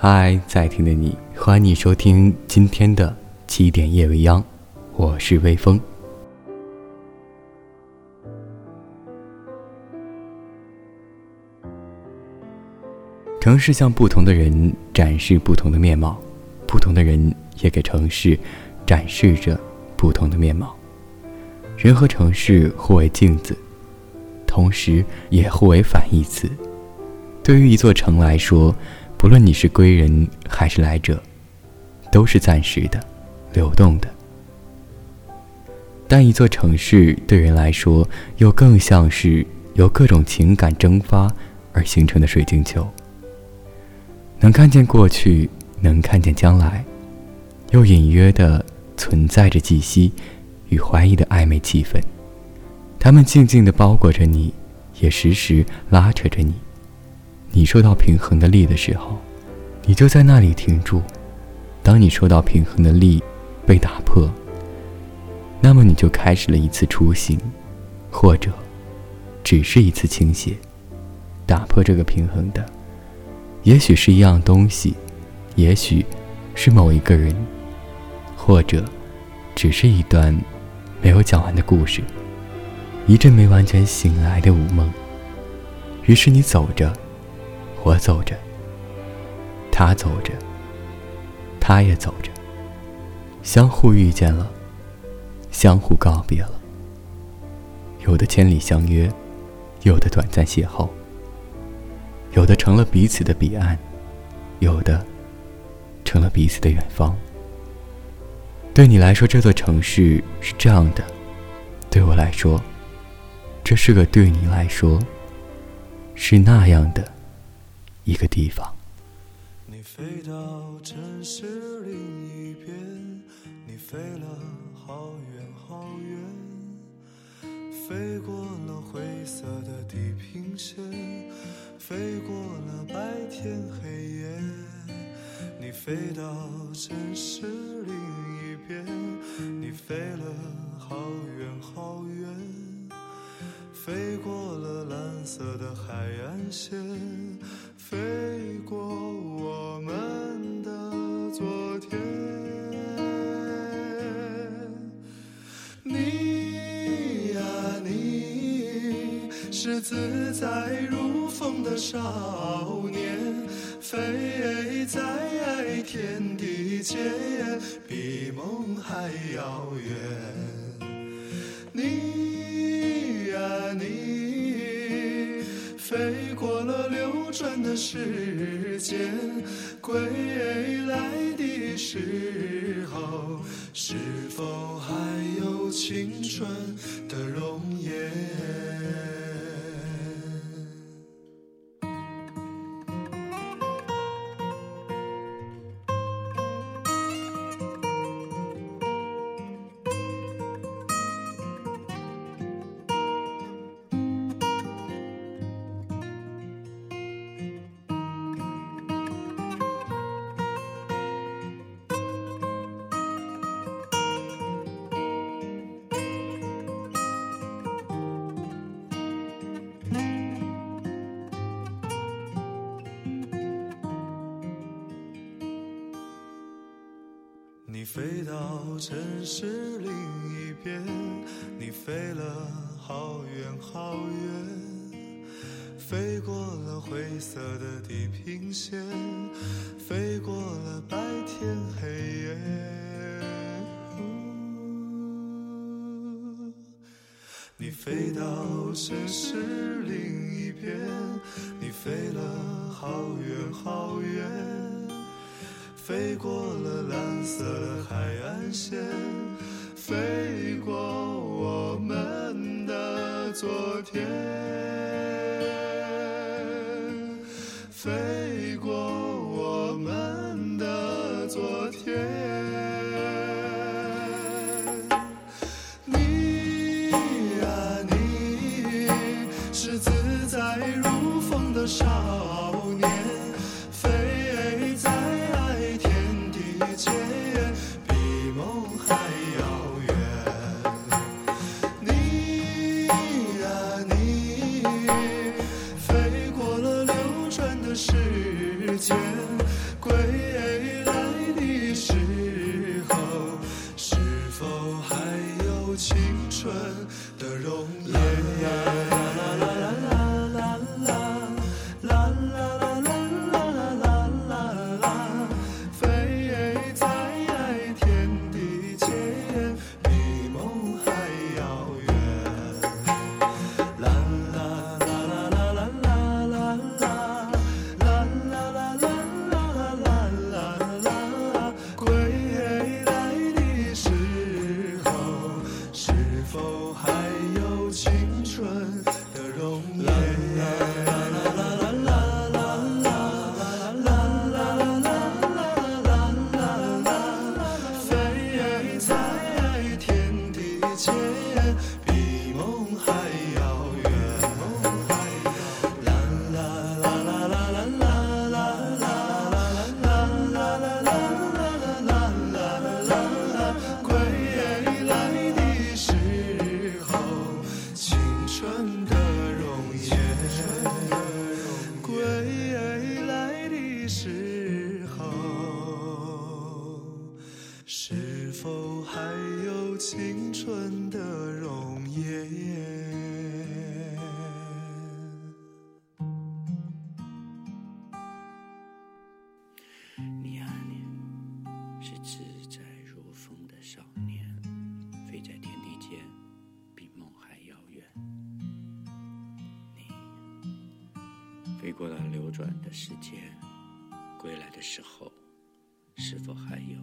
嗨，在听的你，欢迎你收听今天的七点夜未央，我是微风。城市向不同的人展示不同的面貌，不同的人也给城市展示着不同的面貌。人和城市互为镜子，同时也互为反义词。对于一座城来说，不论你是归人还是来者，都是暂时的、流动的。但一座城市对人来说，又更像是由各种情感蒸发而形成的水晶球，能看见过去，能看见将来，又隐约的存在着忌惜与怀疑的暧昧气氛。它们静静的包裹着你，也时时拉扯着你。你受到平衡的力的时候，你就在那里停住；当你受到平衡的力被打破，那么你就开始了一次出行，或者只是一次倾斜。打破这个平衡的，也许是一样东西，也许是某一个人，或者只是一段没有讲完的故事，一阵没完全醒来的午梦。于是你走着。我走着，他走着，他也走着，相互遇见了，相互告别了。有的千里相约，有的短暂邂逅，有的成了彼此的彼岸，有的成了彼此的远方。对你来说，这座城市是这样的；对我来说，这是个对你来说是那样的。一个地方。你飞到城市另一边，你飞了好远好远，飞过了灰色的地平线，飞过了白天黑夜。你飞到城市另一边，你飞了好远好远，飞过了蓝色的海岸线。飞过我们的昨天，你呀，你是自在如风的少年，飞在天地间，比梦还遥远。你呀，你飞过了流。转的时间，归来的时候，是否还有青春的容颜？飞到城市另一边，你飞了好远好远，飞过了灰色的地平线，飞过了白天黑夜。你飞到城市另一边，你飞了好远好远。飞过了蓝色海岸线，飞过我们的昨天，青春的容颜。的时候是否还有青春的容颜？你啊，你是自在如风的少年，飞在天地间，比梦还遥远。飞过了流转的时间。归来的时候是否还有